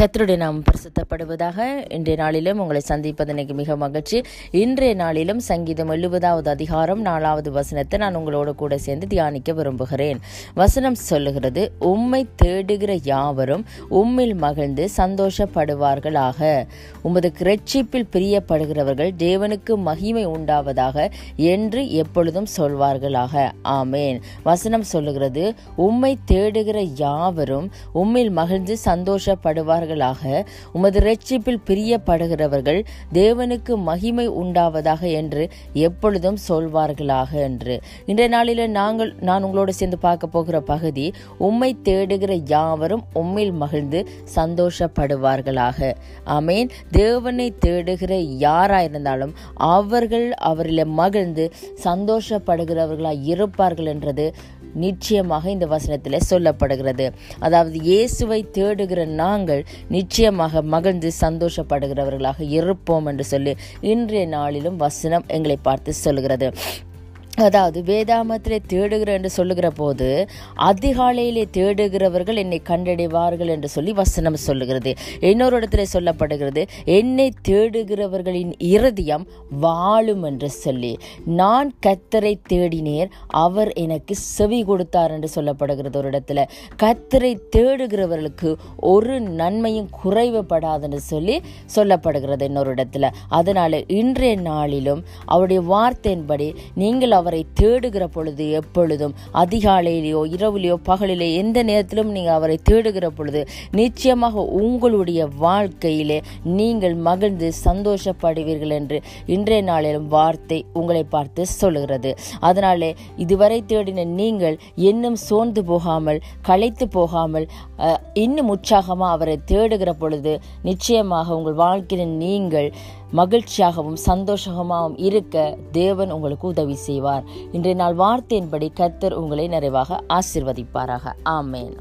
கத்தருடைய நாம் பிரசுத்தப்படுவதாக இன்றைய நாளிலும் உங்களை சந்திப்பது எனக்கு மிக மகிழ்ச்சி. இன்றைய நாளிலும் சங்கீதம் எழுபதாவது அதிகாரம் நாலாவது வசனத்தை நான் உங்களோட கூட சேர்ந்து தியானிக்க விரும்புகிறேன். வசனம் சொல்லுகிறது உம்மை தேடுகிற யாவரும் உம்மில் மகிழ்ந்து சந்தோஷப்படுவார்களாக. உமது கிரட்சிப்பில் பிரியப்படுகிறவர்கள் தேவனுக்கு மகிமை உண்டாவதாக என்று எப்பொழுதும் சொல்வார்களாக. ஆமேன். வசனம் சொல்லுகிறது உம்மை தேடுகிற யாவரும் உம்மில் மகிழ்ந்து சந்தோஷப்படுவார்கள் சந்தோஷப்படுவார்களாக உமது ரட்சிப்பில் பிரியப்படுகிறவர்கள் தேவனுக்கு மகிமை உண்டாவதாக என்று எப்பொழுதும் சொல்வார்களாக என்று. இன்றைய நாளில் நாங்கள் நான் உங்களோடு சேர்ந்து பார்க்க போகிற பகுதி உம்மை தேடுகிற யாவரும் உம்மில் மகிழ்ந்து சந்தோஷப்படுவார்களாக. ஆமேன். தேவனை தேடுகிற யாராயிருந்தாலும் அவர்கள் அவரில் மகிழ்ந்து சந்தோஷப்படுகிறவர்களாய் இருப்பார்கள் என்றது நிச்சயமாக இந்த வசனத்தில் சொல்லப்படுகிறது. அதாவது இயேசுவை தேடுகிற நாங்கள் நிச்சயமாக மகிழ்ந்து சந்தோஷப்படுகிறவர்களாக இருப்போம் என்று சொல்லி இன்றைய நாளிலும் வசனம் எங்களை பார்த்து சொல்கிறது அதாவது வேதாமத்திலே தேடுகிற என்று சொல்லுகிற போது அதிகாலையிலே தேடுகிறவர்கள் என்னை கண்டடைவார்கள் என்று சொல்லி வசனம் சொல்லுகிறது. இன்னொரு இடத்துல சொல்லப்படுகிறது என்னை தேடுகிறவர்களின் இருதயம் வாழும் என்று சொல்லி. நான் கத்தரை தேடினேர் அவர் எனக்கு செவி கொடுத்தார் என்று சொல்லப்படுகிறது ஒரு இடத்துல. கத்தரை தேடுகிறவர்களுக்கு ஒரு நன்மையும் குறைவுபடாதுன்னு சொல்லி சொல்லப்படுகிறது இன்னொரு இடத்துல. அதனால இன்றைய நாளிலும் அவருடைய வார்த்தையின்படி நீங்கள் அவர் அவரை தேடுகிற பொழுது எப்பொழுதும் அதிகாலையிலேயோ இரவுலையோ பகலிலே எந்த நேரத்திலும் நீங்கள் அவரை தேடுகிற பொழுது நிச்சயமாக உங்களுடைய வாழ்க்கையிலே நீங்கள் மகிழ்ந்து சந்தோஷப்படுவீர்கள் என்று இன்றைய நாளிலும் வார்த்தை உங்களை பார்த்து சொல்லுகிறது. அதனாலே இதுவரை தேடின நீங்கள் இன்னும் சோர்ந்து போகாமல் களைத்து போகாமல் இன்னும் உற்சாகமாக அவரை தேடுகிற பொழுது நிச்சயமாக உங்கள் வாழ்க்கையில் நீங்கள் மகிழ்ச்சியாகவும் சந்தோஷமாகவும் இருக்க தேவன் உங்களுக்கு உதவி செய்வார். இன்றைய நாள் வார்த்தையின்படி கர்த்தர் உங்களை நிறைவாக ஆசிர்வதிப்பாராக. ஆமேன்.